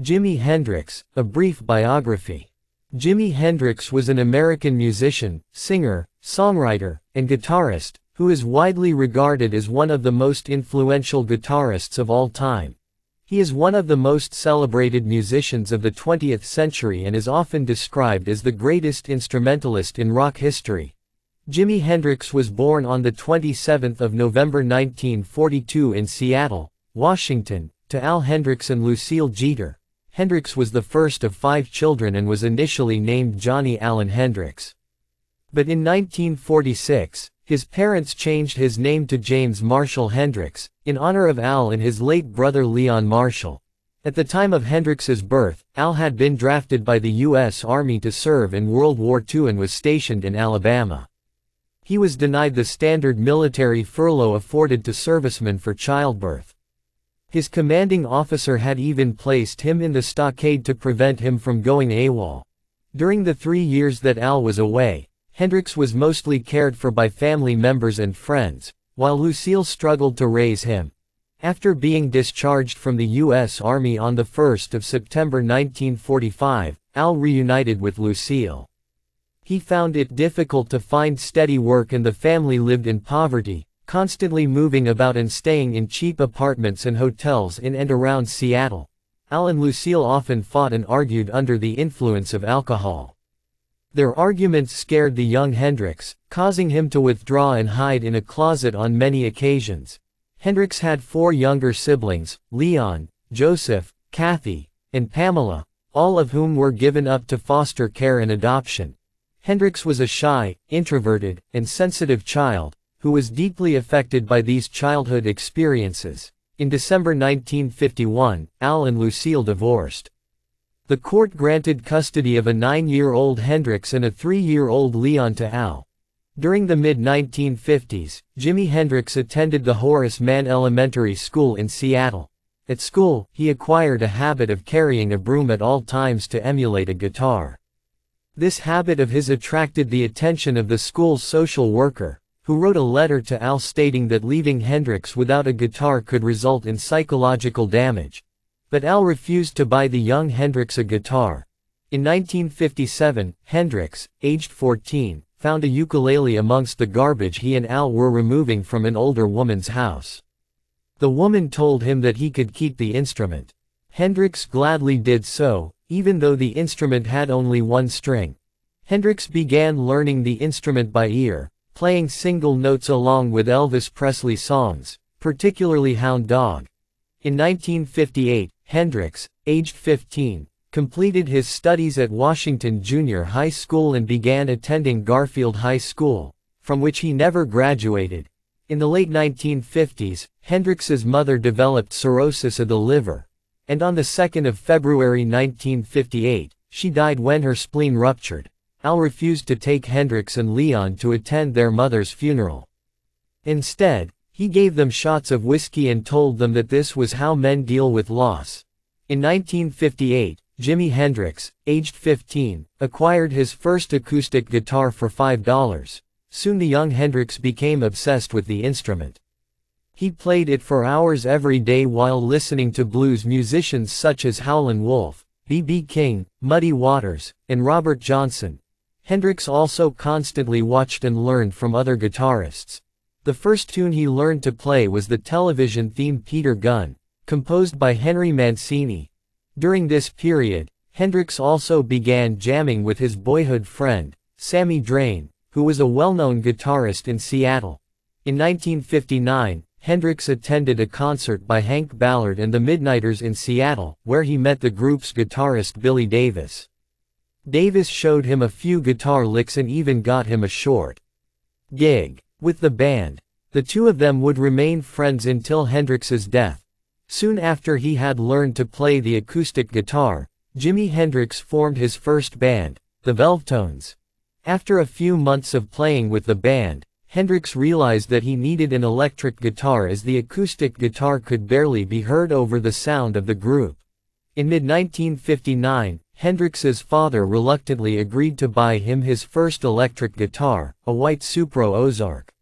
Jimi Hendrix, A Brief Biography. Jimi Hendrix was an American musician, singer, songwriter, and guitarist, who is widely regarded as one of the most influential guitarists of all time. He is one of the most celebrated musicians of the 20th century and is often described as the greatest instrumentalist in rock history. Jimi Hendrix was born on the 27th of November 1942 in Seattle, Washington, to Al Hendrix and Lucille Jeter. Hendrix was the first of five children and was initially named Johnny Allen Hendrix. But in 1946, his parents changed his name to James Marshall Hendrix, in honor of Al and his late brother Leon Marshall. At the time of Hendrix's birth, Al had been drafted by the U.S. Army to serve in World War II and was stationed in Alabama. He was denied the standard military furlough afforded to servicemen for childbirth. His commanding officer had even placed him in the stockade to prevent him from going AWOL. During the three years that Al was away, Hendrix was mostly cared for by family members and friends, while Lucille struggled to raise him. After being discharged from the U.S. Army on 1 September 1945, Al reunited with Lucille. He found it difficult to find steady work and the family lived in poverty, constantly moving about and staying in cheap apartments and hotels in and around Seattle. Al and Lucille often fought and argued under the influence of alcohol. Their arguments scared the young Hendrix, causing him to withdraw and hide in a closet on many occasions. Hendrix had four younger siblings, Leon, Joseph, Kathy, and Pamela, all of whom were given up to foster care and adoption. Hendrix was a shy, introverted, and sensitive child, who was deeply affected by these childhood experiences. In December 1951, Al and Lucille divorced. The court granted custody of a nine-year-old Hendrix and a three-year-old Leon to Al. During the mid-1950s, Jimi Hendrix attended the Horace Mann Elementary School in Seattle. At school, he acquired a habit of carrying a broom at all times to emulate a guitar. This habit of his attracted the attention of the school's social worker, who wrote a letter to Al stating that leaving Hendrix without a guitar could result in psychological damage. But Al refused to buy the young Hendrix a guitar. In 1957, Hendrix, aged 14, found a ukulele amongst the garbage he and Al were removing from an older woman's house. The woman told him that he could keep the instrument. Hendrix gladly did so, even though the instrument had only one string. Hendrix began learning the instrument by ear, playing single notes along with Elvis Presley songs, particularly Hound Dog. In 1958, Hendrix, aged 15, completed his studies at Washington Junior High School and began attending Garfield High School, from which he never graduated. In the late 1950s, Hendrix's mother developed cirrhosis of the liver, and on the 2nd of February 1958, she died when her spleen ruptured. Al refused to take Hendrix and Leon to attend their mother's funeral. Instead, he gave them shots of whiskey and told them that this was how men deal with loss. In 1958, Jimi Hendrix, aged 15, acquired his first acoustic guitar for $5. Soon the young Hendrix became obsessed with the instrument. He played it for hours every day while listening to blues musicians such as Howlin' Wolf, B.B. King, Muddy Waters, and Robert Johnson, Hendrix also constantly watched and learned from other guitarists. The first tune he learned to play was the television theme Peter Gunn, composed by Henry Mancini. During this period, Hendrix also began jamming with his boyhood friend, Sammy Drain, who was a well-known guitarist in Seattle. In 1959, Hendrix attended a concert by Hank Ballard and the Midnighters in Seattle, where he met the group's guitarist Billy Davis. Davis showed him a few guitar licks and even got him a short gig with the band. The two of them would remain friends until Hendrix's death. Soon after he had learned to play the acoustic guitar, Jimi Hendrix formed his first band, the Velvetones. After a few months of playing with the band, Hendrix realized that he needed an electric guitar as the acoustic guitar could barely be heard over the sound of the group. In mid-1959, Hendrix's father reluctantly agreed to buy him his first electric guitar, a white Supro Ozark.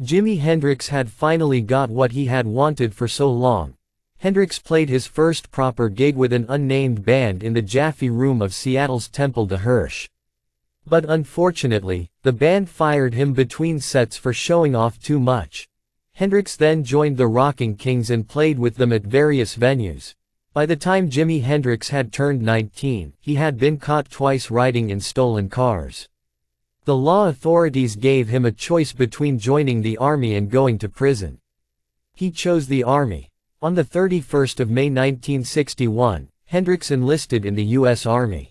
Jimi Hendrix had finally got what he had wanted for so long. Hendrix played his first proper gig with an unnamed band in the Jaffe Room of Seattle's Temple de Hirsch. But unfortunately, the band fired him between sets for showing off too much. Hendrix then joined the Rocking Kings and played with them at various venues. By the time Jimi Hendrix had turned 19, he had been caught twice riding in stolen cars. The law authorities gave him a choice between joining the army and going to prison. He chose the army. On the 31st of May 1961, Hendrix enlisted in the U.S. Army.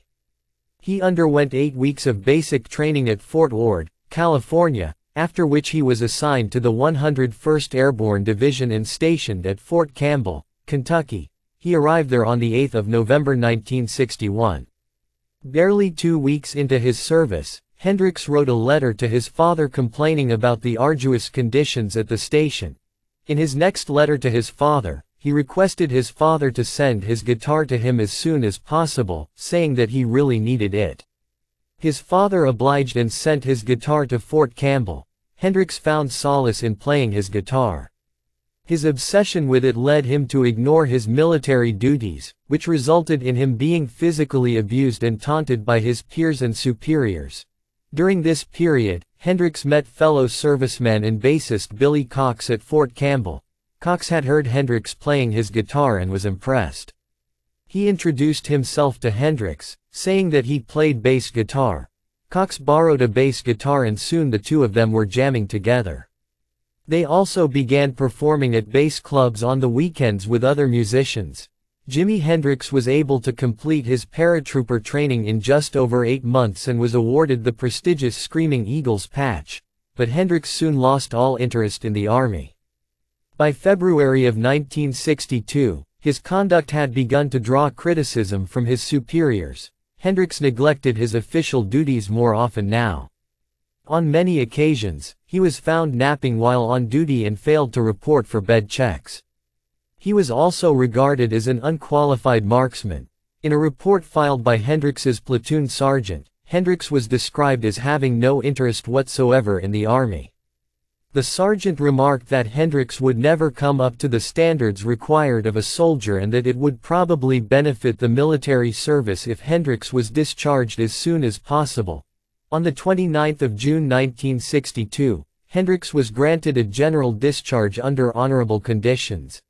He underwent eight weeks of basic training at Fort Ord, California, after which he was assigned to the 101st Airborne Division and stationed at Fort Campbell, Kentucky. He arrived there on the 8th of November 1961. Barely two weeks into his service, Hendrix wrote a letter to his father complaining about the arduous conditions at the station, in his next letter to his father, he requested his father to send his guitar to him as soon as possible, saying that he really needed it. His father obliged and sent his guitar to Fort Campbell. Hendrix found solace in playing his guitar. His obsession with it led him to ignore his military duties, which resulted in him being physically abused and taunted by his peers and superiors. During this period, Hendrix met fellow serviceman and bassist Billy Cox at Fort Campbell. Cox had heard Hendrix playing his guitar and was impressed. He introduced himself to Hendrix, saying that he played bass guitar. Cox borrowed a bass guitar and soon the two of them were jamming together. They also began performing at base clubs on the weekends with other musicians. Jimi Hendrix was able to complete his paratrooper training in just over eight months and was awarded the prestigious Screaming Eagles patch, but Hendrix soon lost all interest in the army. By February of 1962, his conduct had begun to draw criticism from his superiors. Hendrix neglected his official duties more often now. On many occasions, he was found napping while on duty and failed to report for bed checks. He was also regarded as an unqualified marksman. In a report filed by Hendrix's platoon sergeant, Hendrix was described as having no interest whatsoever in the army. The sergeant remarked that Hendrix would never come up to the standards required of a soldier and that it would probably benefit the military service if Hendrix was discharged as soon as possible. On the 29th of June 1962, Hendrix was granted a general discharge under honorable conditions.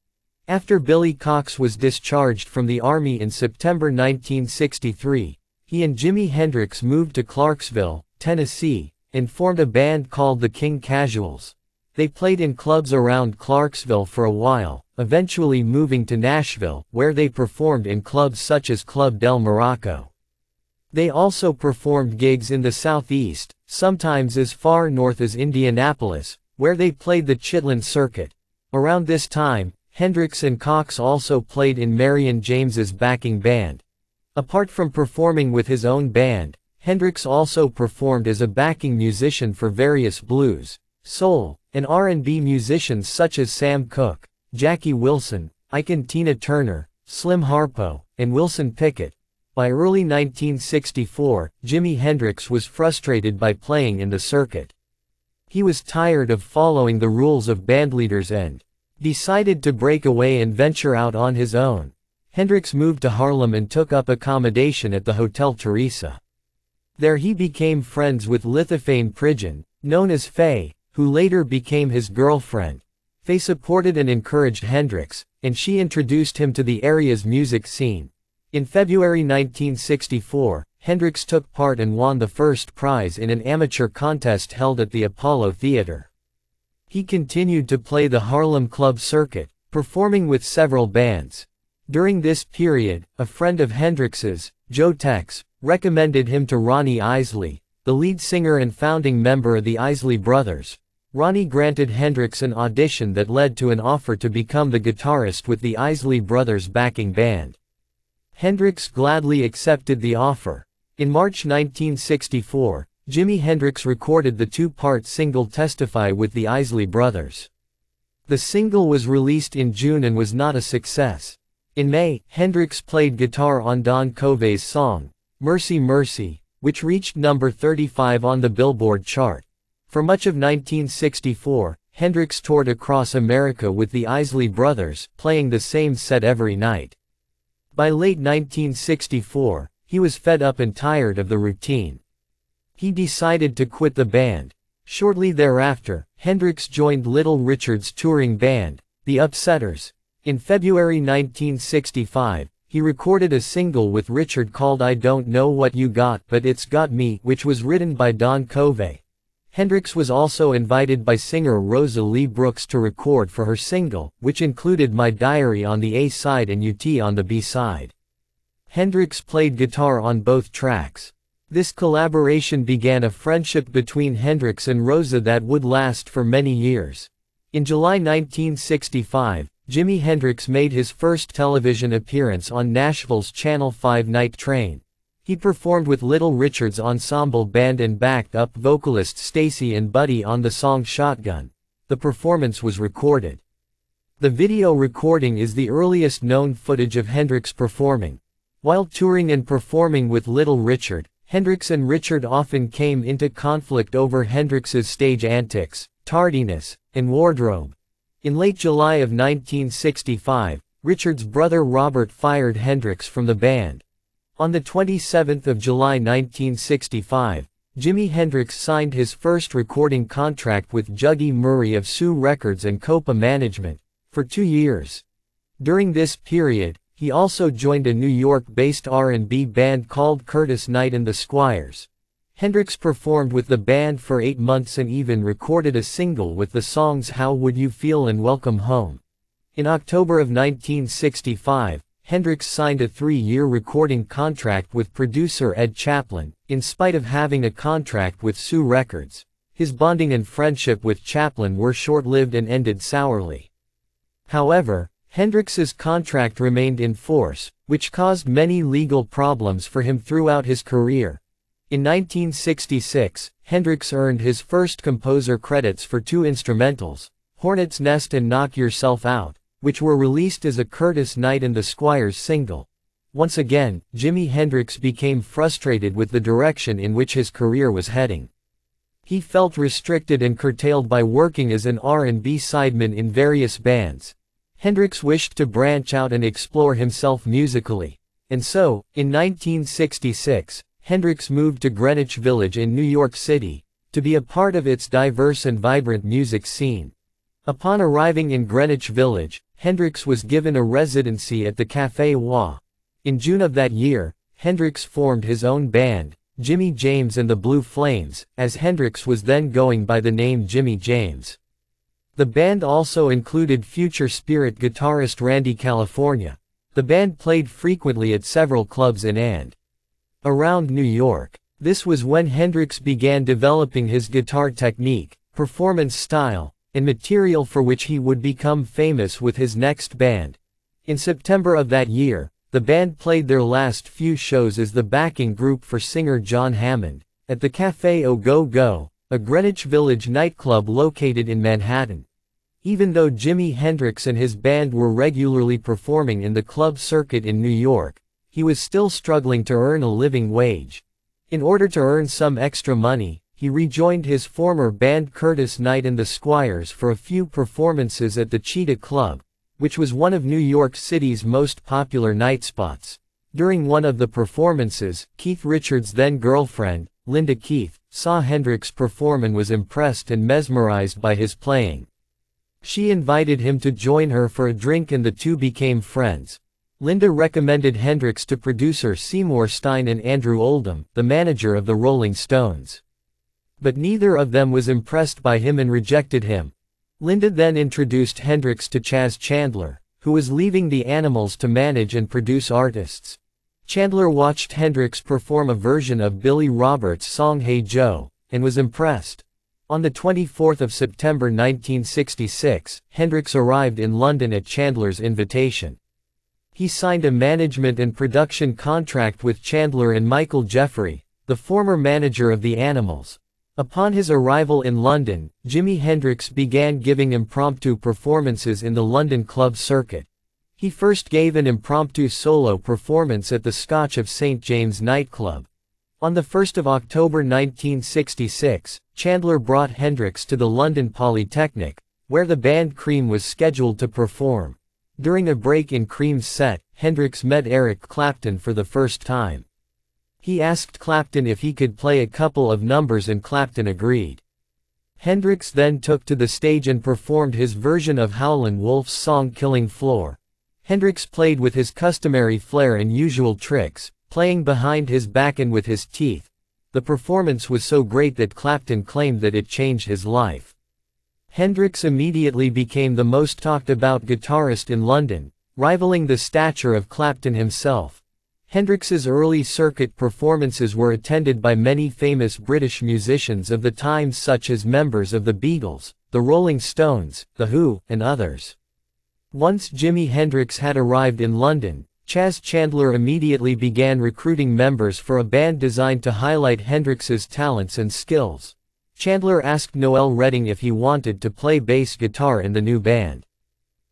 After Billy Cox was discharged from the Army in September 1963, he and Jimi Hendrix moved to Clarksville, Tennessee, and formed a band called the King Casuals. They played in clubs around Clarksville for a while, eventually moving to Nashville, where they performed in clubs such as Club Del Morocco. They also performed gigs in the Southeast, sometimes as far north as Indianapolis, where they played the Chitlin Circuit. Around this time, Hendrix and Cox also played in Marion James's backing band. Apart from performing with his own band, Hendrix also performed as a backing musician for various blues, soul, and R&B musicians such as Sam Cooke, Jackie Wilson, Ike and Tina Turner, Slim Harpo, and Wilson Pickett. By early 1964, Jimi Hendrix was frustrated by playing in the circuit. He was tired of following the rules of bandleaders and decided to break away and venture out on his own. Hendrix moved to Harlem and took up accommodation at the Hotel Theresa. There he became friends with Lithofayne Pridgon, known as Faye, who later became his girlfriend. Faye supported and encouraged Hendrix, and she introduced him to the area's music scene. In February 1964, Hendrix took part and won the first prize in an amateur contest held at the Apollo Theater. He continued to play the Harlem Club circuit, performing with several bands. During this period, a friend of Hendrix's, Joe Tex, recommended him to Ronnie Isley, the lead singer and founding member of the Isley Brothers. Ronnie granted Hendrix an audition that led to an offer to become the guitarist with the Isley Brothers backing band. Hendrix gladly accepted the offer. In March 1964, Jimi Hendrix recorded the two-part single Testify with the Isley Brothers. The single was released in June and was not a success. In May, Hendrix played guitar on Don Covay's song, Mercy Mercy, which reached number 35 on the Billboard chart. For much of 1964, Hendrix toured across America with the Isley Brothers, playing the same set every night. By late 1964, he was fed up and tired of the routine. He decided to quit the band. Shortly thereafter, Hendrix joined Little Richard's touring band, The Upsetters. In February 1965, he recorded a single with Richard called I Don't Know What You Got But It's Got Me, which was written by Don Covay. Hendrix was also invited by singer Rosa Lee Brooks to record for her single, which included My Diary on the A side and Utee on the B side. Hendrix played guitar on both tracks. This collaboration began a friendship between Hendrix and Rosa that would last for many years. In July 1965, Jimi Hendrix made his first television appearance on Nashville's Channel 5 Night Train. He performed with Little Richard's ensemble band and backed up vocalist Stacy and Buddy on the song Shotgun. The performance was recorded. The video recording is the earliest known footage of Hendrix performing. While touring and performing with Little Richard, Hendrix and Richard often came into conflict over Hendrix's stage antics, tardiness, and wardrobe. In late July of 1965, Richard's brother Robert fired Hendrix from the band. On the 27th of July 1965, Jimi Hendrix signed his first recording contract with Juggy Murray of Sue Records and Copa Management, for two years. During this period, he also joined a New York-based R&B band called Curtis Knight and the Squires. Hendrix performed with the band for eight months and even recorded a single with the songs How Would You Feel and Welcome Home. In October of 1965, Hendrix signed a three-year recording contract with producer Ed Chaplin, in spite of having a contract with Sue Records. His bonding and friendship with Chaplin were short-lived and ended sourly. However, Hendrix's contract remained in force, which caused many legal problems for him throughout his career. In 1966, Hendrix earned his first composer credits for two instrumentals, Hornet's Nest and Knock Yourself Out, which were released as a Curtis Knight and the Squires single. Once again, Jimi Hendrix became frustrated with the direction in which his career was heading. He felt restricted and curtailed by working as an R&B sideman in various bands, Hendrix wished to branch out and explore himself musically. And so, in 1966, Hendrix moved to Greenwich Village in New York City, to be a part of its diverse and vibrant music scene. Upon arriving in Greenwich Village, Hendrix was given a residency at the Café Wha. In June of that year, Hendrix formed his own band, Jimmy James and the Blue Flames, as Hendrix was then going by the name Jimmy James. The band also included future Spirit guitarist Randy California. The band played frequently at several clubs in and around New York. This was when Hendrix began developing his guitar technique, performance style, and material for which he would become famous with his next band. In September of that year, the band played their last few shows as the backing group for singer John Hammond, at the Café Au Go Go, a Greenwich Village nightclub located in Manhattan. Even though Jimi Hendrix and his band were regularly performing in the club circuit in New York, he was still struggling to earn a living wage. In order to earn some extra money, he rejoined his former band Curtis Knight and the Squires for a few performances at the Cheetah Club, which was one of New York City's most popular night spots. During one of the performances, Keith Richards' then girlfriend, Linda Keith, saw Hendrix perform and was impressed and mesmerized by his playing. She invited him to join her for a drink and the two became friends. Linda recommended Hendrix to producer Seymour Stein and Andrew Oldham, the manager of the Rolling Stones. But neither of them was impressed by him and rejected him. Linda then introduced Hendrix to Chas Chandler, who was leaving the Animals to manage and produce artists. Chandler watched Hendrix perform a version of Billy Roberts' song Hey Joe, and was impressed. On the 24th of September 1966, Hendrix arrived in London at Chandler's invitation. He signed a management and production contract with Chandler and Michael Jeffrey, the former manager of the Animals. Upon his arrival in London, Jimi Hendrix began giving impromptu performances in the London club circuit. He first gave an impromptu solo performance at the Scotch of St. James nightclub. On 1 October 1966, Chandler brought Hendrix to the London Polytechnic, where the band Cream was scheduled to perform. During a break in Cream's set, Hendrix met Eric Clapton for the first time. He asked Clapton if he could play a couple of numbers and Clapton agreed. Hendrix then took to the stage and performed his version of Howlin' Wolf's song Killing Floor. Hendrix played with his customary flair and usual tricks, playing behind his back and with his teeth. The performance was so great that Clapton claimed that it changed his life. Hendrix immediately became the most talked about guitarist in London, rivaling the stature of Clapton himself. Hendrix's early circuit performances were attended by many famous British musicians of the time such as members of the Beatles, the Rolling Stones, The Who, and others. Once Jimi Hendrix had arrived in London, Chas Chandler immediately began recruiting members for a band designed to highlight Hendrix's talents and skills. Chandler asked Noel Redding if he wanted to play bass guitar in the new band.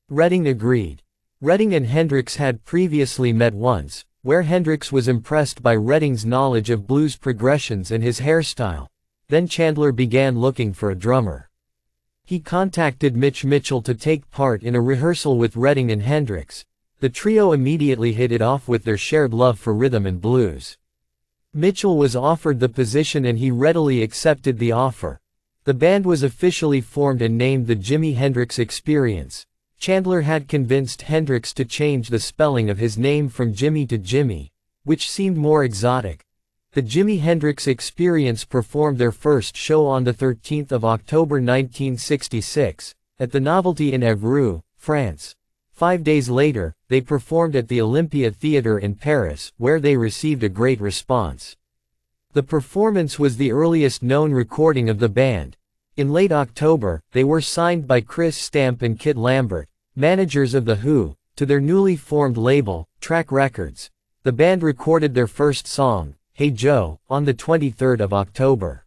Redding agreed. Redding and Hendrix had previously met once, where Hendrix was impressed by Redding's knowledge of blues progressions and his hairstyle. Then Chandler began looking for a drummer. He contacted Mitch Mitchell to take part in a rehearsal with Redding and Hendrix. The trio immediately hit it off with their shared love for rhythm and blues. Mitchell was offered the position and he readily accepted the offer. The band was officially formed and named the Jimi Hendrix Experience. Chandler had convinced Hendrix to change the spelling of his name from Jimmy to Jimi, which seemed more exotic. The Jimi Hendrix Experience performed their first show on 13 October 1966, at the Novelty in Évreux, France. Five days later, they performed at the Olympia Theatre in Paris, where they received a great response. The performance was the earliest known recording of the band, in late October, they were signed by Chris Stamp and Kit Lambert, managers of The Who, to their newly formed label, Track Records. The band recorded their first song, Hey Joe, on the 23rd of October.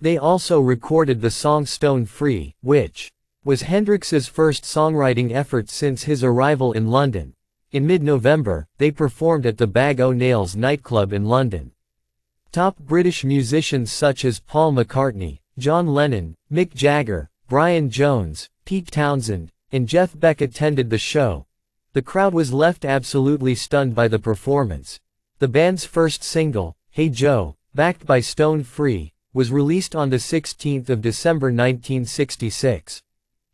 They also recorded the song Stone Free, which was Hendrix's first songwriting effort since his arrival in London. In mid-November, they performed at the Bag O' Nails nightclub in London. Top British musicians such as Paul McCartney, John Lennon, Mick Jagger, Brian Jones, Pete Townshend, and Jeff Beck attended the show. The crowd was left absolutely stunned by the performance. The band's first single, Hey Joe, backed by Stone Free, was released on the 16th of December 1966.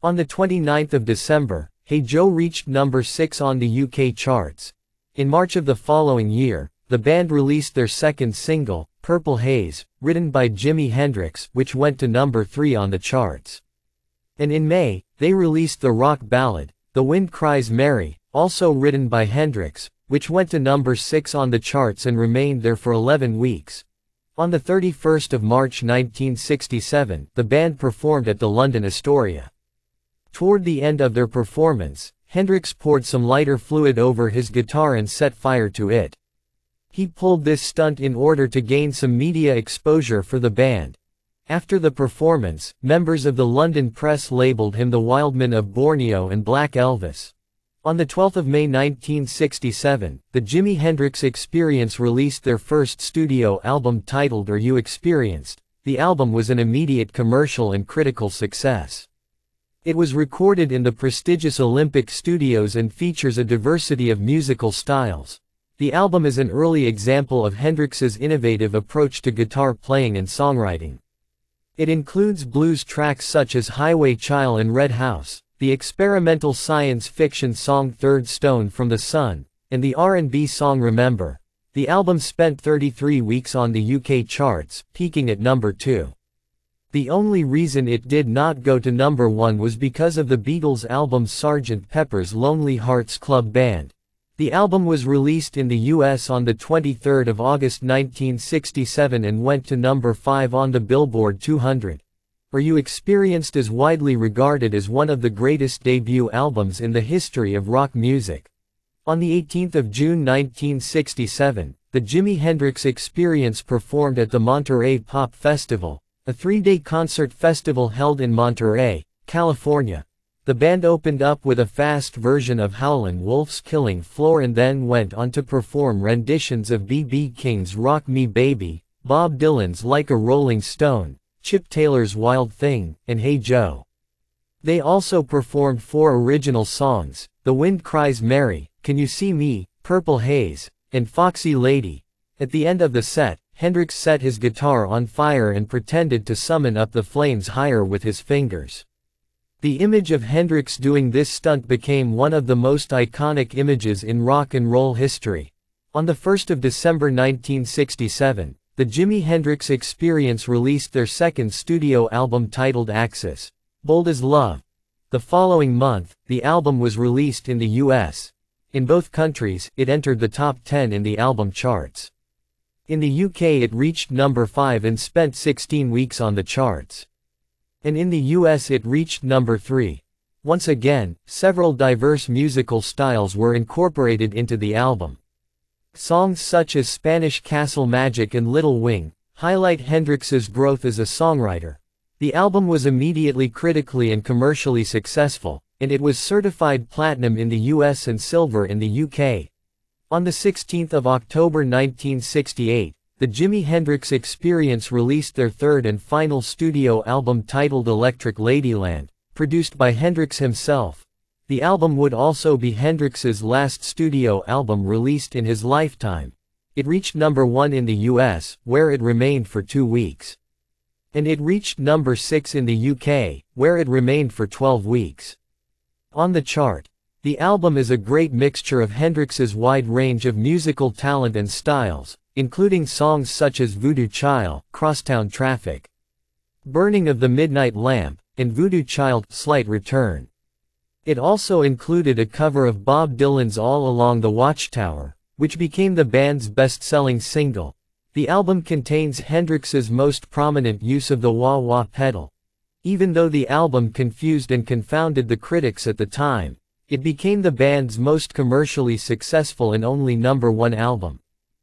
On the 29th of December, Hey Joe reached number 6 on the UK charts. In March of the following year, the band released their second single, Purple Haze, written by Jimi Hendrix, which went to number 3 on the charts. And in May, they released the rock ballad, The Wind Cries Mary, also written by Hendrix, which went to number 6 on the charts and remained there for 11 weeks. On the 31st of March 1967, the band performed at the London Astoria. Toward the end of their performance, Hendrix poured some lighter fluid over his guitar and set fire to it. He pulled this stunt in order to gain some media exposure for the band. After the performance, members of the London press labeled him the Wildman of Borneo and Black Elvis. On 12 May 1967, the Jimi Hendrix Experience released their first studio album titled Are You Experienced? The album was an immediate commercial and critical success. It was recorded in the prestigious Olympic Studios and features a diversity of musical styles. The album is an early example of Hendrix's innovative approach to guitar playing and songwriting. It includes blues tracks such as Highway Child and Red House, the experimental science fiction song Third Stone from the Sun, and the R&B song Remember. The album spent 33 weeks on the UK charts, peaking at number 2. The only reason it did not go to number 1 was because of the Beatles' album Sgt. Pepper's Lonely Hearts Club Band. The album was released in the US on 23 August 1967 and went to number 5 on the Billboard 200. Are You Experienced is widely regarded as one of the greatest debut albums in the history of rock music. On the 18th of June 1967, the Jimi Hendrix Experience performed at the Monterey Pop Festival, a three-day concert festival held in Monterey, California. The band opened up with a fast version of Howlin' Wolf's Killing Floor and then went on to perform renditions of B.B. King's Rock Me Baby, Bob Dylan's Like a Rolling Stone, Chip Taylor's Wild Thing, and Hey Joe. They also performed four original songs, The Wind Cries Mary, Can You See Me, Purple Haze, and Foxy Lady. At the end of the set, Hendrix set his guitar on fire and pretended to summon up the flames higher with his fingers. The image of Hendrix doing this stunt became one of the most iconic images in rock and roll history. On the 1st of December 1967, the Jimi Hendrix Experience released their second studio album titled Axis. Bold as Love. The following month, the album was released in the US. In both countries, it entered the top 10 in the album charts. In the UK it reached number 5 and spent 16 weeks on the charts. And in the US it reached number 3. Once again, several diverse musical styles were incorporated into the album. Songs such as Spanish Castle Magic and Little Wing, highlight Hendrix's growth as a songwriter, the album was immediately critically and commercially successful, and it was certified platinum in the US and silver in the UK. On 16 October 1968, the Jimi Hendrix Experience released their third and final studio album titled Electric Ladyland, produced by Hendrix himself. The album would also be Hendrix's last studio album released in his lifetime. It reached number one in the US, where it remained for two weeks. And it reached number 6 in the UK, where it remained for 12 weeks. On the chart, the album is a great mixture of Hendrix's wide range of musical talent and styles, including songs such as Voodoo Child, Crosstown Traffic, Burning of the Midnight Lamp, and Voodoo Child, Slight Return. It also included a cover of Bob Dylan's All Along the Watchtower, which became the band's best-selling single, the album contains Hendrix's most prominent use of the wah-wah pedal. Even though the album confused and confounded the critics at the time, it became the band's most commercially successful and only number one album.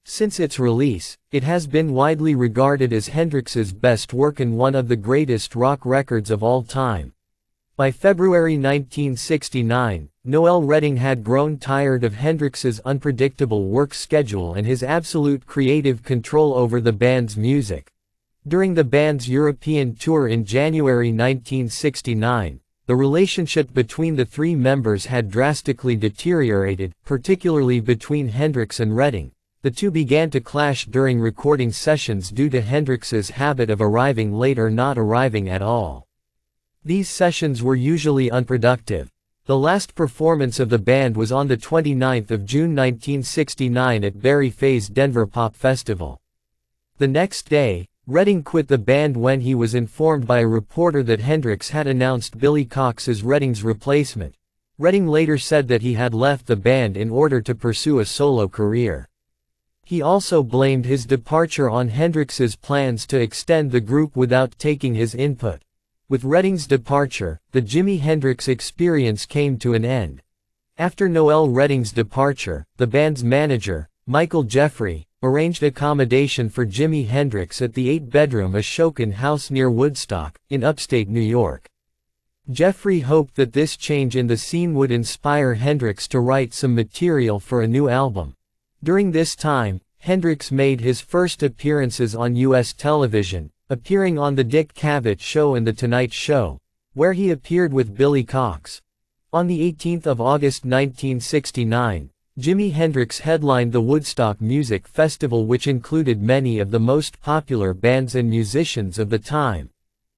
Since its release, it has been widely regarded as Hendrix's best work and one of the greatest rock records of all time. By February 1969, Noel Redding had grown tired of Hendrix's unpredictable work schedule and his absolute creative control over the band's music. During the band's European tour in January 1969, the relationship between the three members had drastically deteriorated, particularly between Hendrix and Redding. The two began to clash during recording sessions due to Hendrix's habit of arriving late or not arriving at all. These sessions were usually unproductive. The last performance of the band was on the 29th of June 1969 at Barry Fey's Denver Pop Festival. The next day, Redding quit the band when he was informed by a reporter that Hendrix had announced Billy Cox as Redding's replacement. Redding later said that he had left the band in order to pursue a solo career. He also blamed his departure on Hendrix's plans to extend the group without taking his input. With Redding's departure, the Jimi Hendrix experience came to an end. After Noel Redding's departure, the band's manager, Michael Jeffrey, arranged accommodation for Jimi Hendrix at the eight-bedroom Ashokan House near Woodstock, in upstate New York. Jeffrey hoped that this change in the scene would inspire Hendrix to write some material for a new album. During this time, Hendrix made his first appearances on U.S. television, appearing on The Dick Cavett Show and The Tonight Show, where he appeared with Billy Cox. On the 18th of August 1969, Jimi Hendrix headlined the Woodstock Music Festival which included many of the most popular bands and musicians of the time.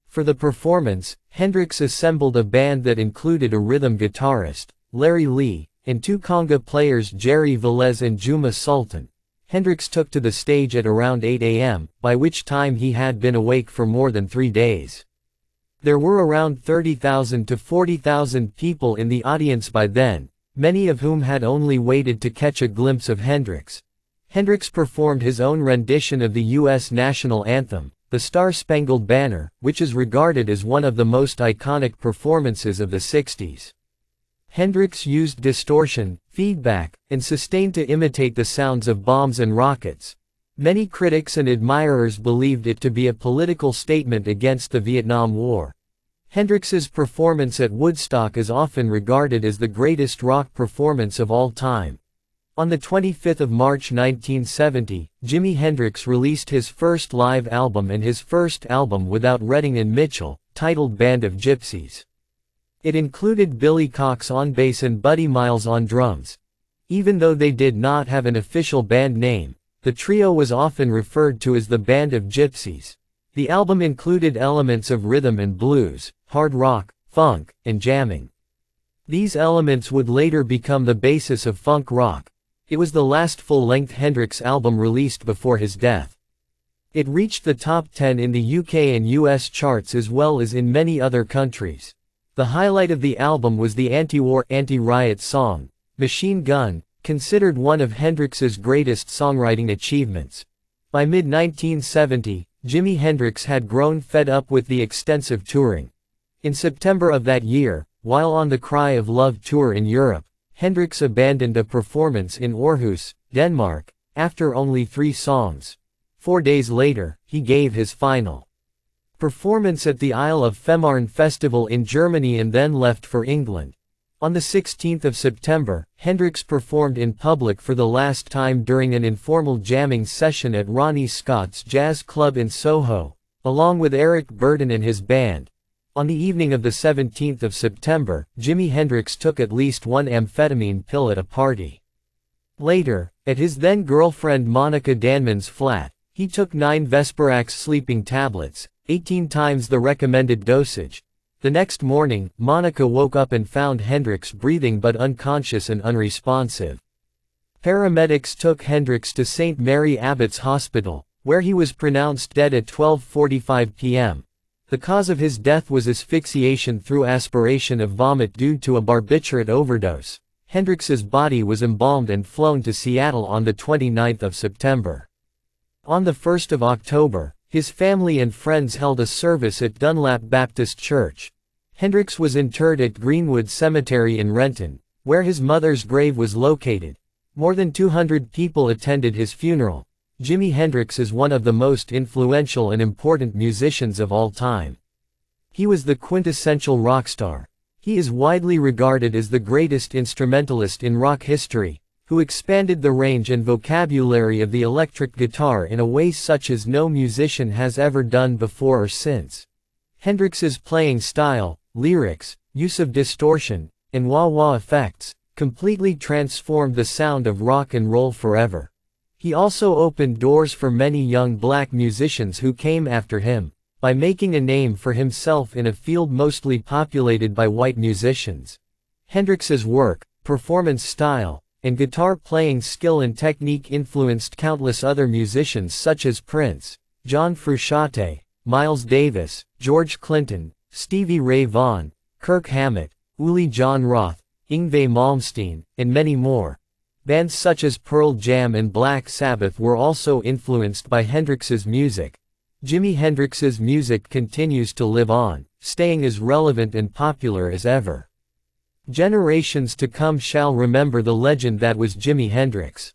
For the performance, Hendrix assembled a band that included a rhythm guitarist, Larry Lee, and two conga players Jerry Velez and Juma Sultan. Hendrix took to the stage at around 8 a.m., by which time he had been awake for more than three days. There were around 30,000 to 40,000 people in the audience by then, many of whom had only waited to catch a glimpse of Hendrix. Hendrix performed his own rendition of the U.S. national anthem, the Star-Spangled Banner, which is regarded as one of the most iconic performances of the 60s. Hendrix used distortion, feedback, and sustain to imitate the sounds of bombs and rockets. Many critics and admirers believed it to be a political statement against the Vietnam War. Hendrix's performance at Woodstock is often regarded as the greatest rock performance of all time. On the 25th of March 1970, Jimi Hendrix released his first live album and his first album without Redding and Mitchell, titled Band of Gypsys. It included Billy Cox on bass and Buddy Miles on drums. Even though they did not have an official band name, the trio was often referred to as the Band of Gypsys. The album included elements of rhythm and blues, hard rock, funk, and jamming. These elements would later become the basis of funk rock. It was the last full-length Hendrix album released before his death. It reached the top 10 in the UK and US charts as well as in many other countries. The highlight of the album was the anti-war, anti-riot song, Machine Gun, considered one of Hendrix's greatest songwriting achievements. By mid-1970, Jimi Hendrix had grown fed up with the extensive touring. In September of that year, while on the Cry of Love tour in Europe, Hendrix abandoned a performance in Aarhus, Denmark, after only three songs. Four days later, he gave his final performance at the Isle of Fehmarn Festival in Germany and then left for England. On the 16th of September, Hendrix performed in public for the last time during an informal jamming session at Ronnie Scott's Jazz Club in Soho, along with Eric Burdon and his band. On the evening of the 17th of September, Jimi Hendrix took at least one amphetamine pill at a party. Later, at his then-girlfriend Monika Dannemann's flat, he took nine Vesperax sleeping tablets, 18 times the recommended dosage. The next morning, Monika woke up and found Hendrix breathing but unconscious and unresponsive. Paramedics took Hendrix to St. Mary Abbots Hospital, where he was pronounced dead at 12.45 p.m. The cause of his death was asphyxiation through aspiration of vomit due to a barbiturate overdose. Hendrix's body was embalmed and flown to Seattle on the 29th of September. On the 1st of October, his family and friends held a service at Dunlap Baptist Church. Hendrix was interred at Greenwood Cemetery in Renton, where his mother's grave was located. More than 200 people attended his funeral. Jimi Hendrix is one of the most influential and important musicians of all time. He was the quintessential rock star. He is widely regarded as the greatest instrumentalist in rock history, who expanded the range and vocabulary of the electric guitar in a way such as no musician has ever done before or since. Hendrix's playing style, lyrics, use of distortion, and wah-wah effects, completely transformed the sound of rock and roll forever. He also opened doors for many young black musicians who came after him, by making a name for himself in a field mostly populated by white musicians. Hendrix's work, performance style, and guitar playing skill and technique influenced countless other musicians such as Prince, John Frusciante, Miles Davis, George Clinton, Stevie Ray Vaughan, Kirk Hammett, Uli Jon Roth, Yngwie Malmsteen, and many more. Bands such as Pearl Jam and Black Sabbath were also influenced by Hendrix's music. Jimi Hendrix's music continues to live on, staying as relevant and popular as ever. Generations to come shall remember the legend that was Jimi Hendrix.